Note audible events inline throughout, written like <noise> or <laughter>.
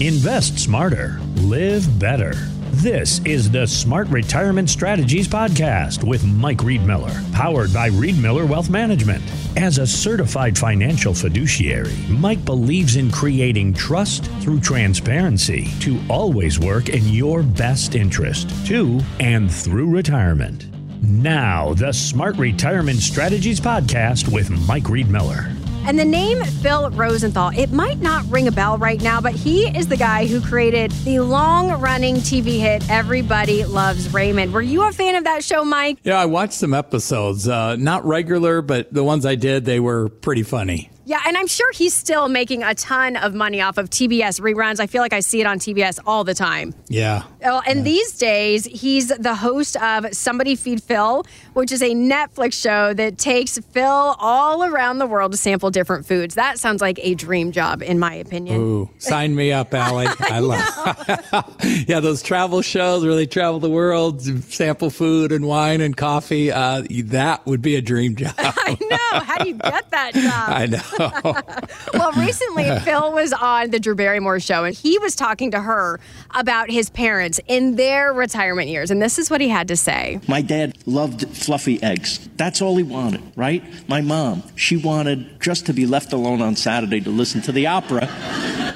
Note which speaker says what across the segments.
Speaker 1: Invest smarter, live better. This is the Smart Retirement Strategies Podcast with Mike Riedmiller, powered by Riedmiller Wealth Management. As a certified financial fiduciary, Mike believes in creating trust through transparency to always work in your best interest, to and through retirement. Now, the Smart Retirement Strategies Podcast with Mike Riedmiller.
Speaker 2: And the name Phil Rosenthal, it might not ring a bell right now, but he is the guy who created the long running TV hit Everybody Loves Raymond. Were you a fan of that show, Mike?
Speaker 3: Yeah, I watched some episodes. Uh, not regular, but the ones I did, they were pretty funny.
Speaker 2: Yeah, and I'm sure he's still making a ton of money off of TBS reruns. I feel like I see it on TBS all the time.
Speaker 3: Yeah.
Speaker 2: Well, and yeah. these days, he's the host of Somebody Feed Phil, which is a Netflix show that takes Phil all around the world to sample different foods. That sounds like a dream job, in my opinion.
Speaker 3: Ooh, sign me up, Allie. <laughs> I, love. <laughs> yeah, those travel shows where they travel the world, sample food and wine and coffee. Uh, that would be a dream job. <laughs>
Speaker 2: I know. How do you get that job?
Speaker 3: I know.
Speaker 2: Well, recently <laughs> Phil was on the Drew Barrymore show and he was talking to her about his parents in their retirement years. And this is what he had to say.
Speaker 4: My dad loved fluffy eggs. That's all he wanted, right? My mom, she wanted just to be left alone on Saturday to listen to the opera.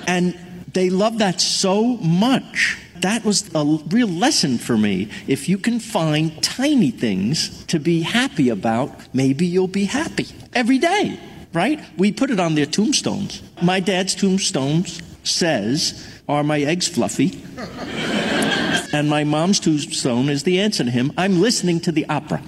Speaker 4: And they loved that so much that was a real lesson for me. If you can find tiny things to be happy about, maybe you'll be happy every day right? We put it on their tombstones. My dad's tombstone says, Are my eggs fluffy? <laughs> and my mom's tombstone is the answer to him I'm listening to the opera.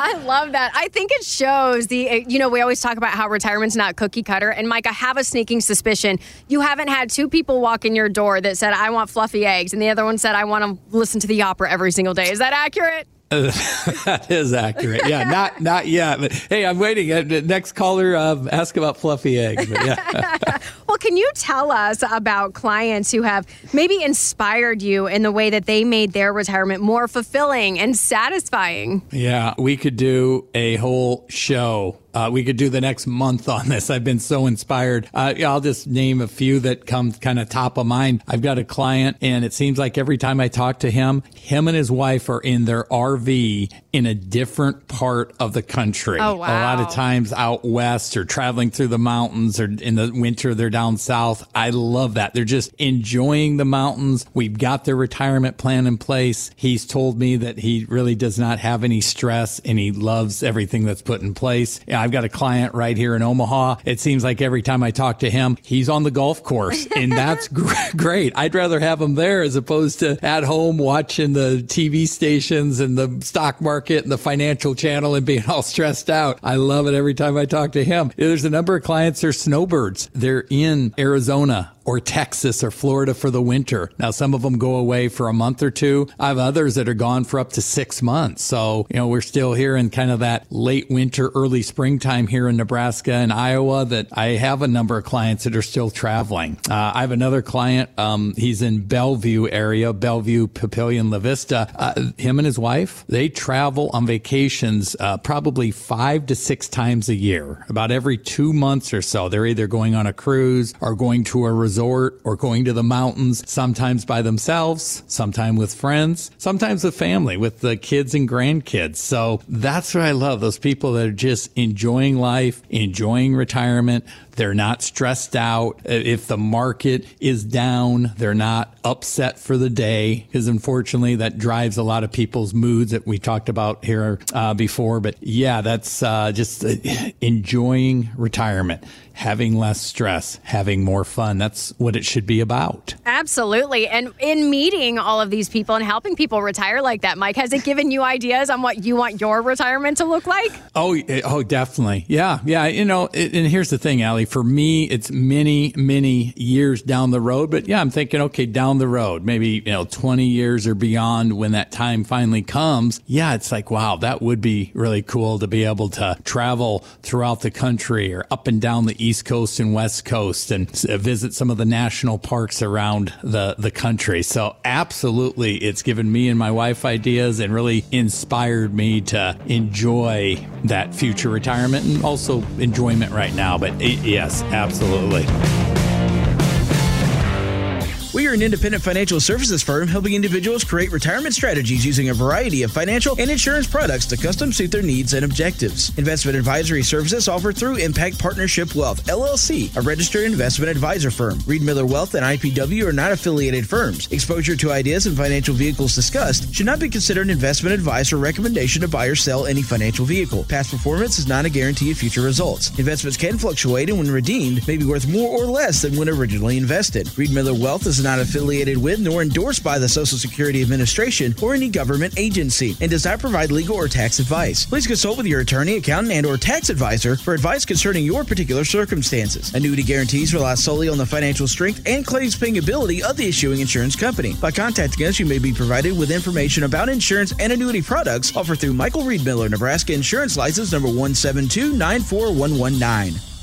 Speaker 2: I love that. I think it shows the, eh, you know, we always talk about how retirement's not cookie cutter. And Mike, I have a sneaking suspicion you haven't had two people walk in your door that said, I want fluffy eggs, and the other one said, I want to listen to the opera every single day. Is that accurate? <laughs>
Speaker 3: that is accurate. Yeah, not not yet. But hey, I'm waiting. Uh, next caller, um, ask about fluffy eggs. yeah. <laughs>
Speaker 2: well, can you tell us about clients who have maybe inspired you in the way that they made their retirement more fulfilling and satisfying?
Speaker 3: Yeah, we could do a whole show uh, we could do the next month on this. I've been so inspired. Uh, I'll just name a few that come kind of top of mind. I've got a client, and it seems like every time I talk to him, him and his wife are in their RV in a different part of the country.
Speaker 2: Oh, wow.
Speaker 3: A lot of times out west or traveling through the mountains, or in the winter, they're down south. I love that. They're just enjoying the mountains. We've got their retirement plan in place. He's told me that he really does not have any stress and he loves everything that's put in place. I've got a client right here in Omaha. It seems like every time I talk to him, he's on the golf course, and that's <laughs> great. I'd rather have him there as opposed to at home watching the TV stations and the stock market and the financial channel and being <laughs> all stressed out. I love it every time I talk to him. There's a number of clients, they're snowbirds. They're in Arizona or Texas or Florida for the winter. Now, some of them go away for a month or two. I have others that are gone for up to six months. So, you know, we're still here in kind of that late winter, early springtime here in Nebraska and Iowa that I have a number of clients that are still traveling. Uh, I have another client. Um, he's in Bellevue area, Bellevue, Papillion, La Vista. Uh, him and his wife, they travel on vacations uh, probably five to six times a year. About every two months or so, they're either going on a cruise or going to a resort resort or going to the mountains, sometimes by themselves, sometimes with friends, sometimes with family, with the kids and grandkids. So that's what I love. Those people that are just enjoying life, enjoying retirement. They're not stressed out. If the market is down, they're not upset for the day because unfortunately that drives a lot of people's moods that we talked about here uh, before. But yeah, that's uh, just uh, enjoying retirement having less stress, having more fun. That's what it should be about.
Speaker 2: Absolutely. And in meeting all of these people and helping people retire like that, Mike, has it given you ideas on what you want your retirement to look like?
Speaker 3: Oh, eh, oh, definitely. Yeah. Yeah. You know, and here's the thing, Allie, for me, it's many, many years down the road, but yeah, I'm thinking, okay, down the road, maybe, you know, 20 years or beyond when that time finally comes. Yeah. It's like, wow, that would be really cool to be able to travel throughout the country or up and down the East Coast and West Coast and uh, visit some of the national parks around the, the country. So absolutely, it's given me and my wife ideas and really inspired me to enjoy that future retirement and also enjoyment right now. But yes, absolutely.
Speaker 5: Are an independent financial services firm helping individuals create retirement strategies using a variety of financial and insurance products to custom suit their needs and objectives. Investment advisory services offered through Impact Partnership Wealth, LLC, a registered investment advisor firm. Riedmiller Wealth and IPW are not affiliated firms. Exposure to ideas and financial vehicles discussed should not be considered investment advice or recommendation to buy or sell any financial vehicle. Past performance is not a guarantee of future results. Investments can fluctuate and when redeemed may be worth more or less than when originally invested. Riedmiller Wealth is not affiliated with nor endorsed by the Social Security Administration or any government agency and does not provide legal or tax advice. Please consult with your attorney, accountant, and or tax advisor for advice concerning your particular circumstances. Annuity guarantees rely solely on the financial strength and claims paying ability of the issuing insurance company. By contacting us, you may be provided with information about insurance and annuity products offered through Michael Riedmiller, Nebraska Insurance License number 17294119.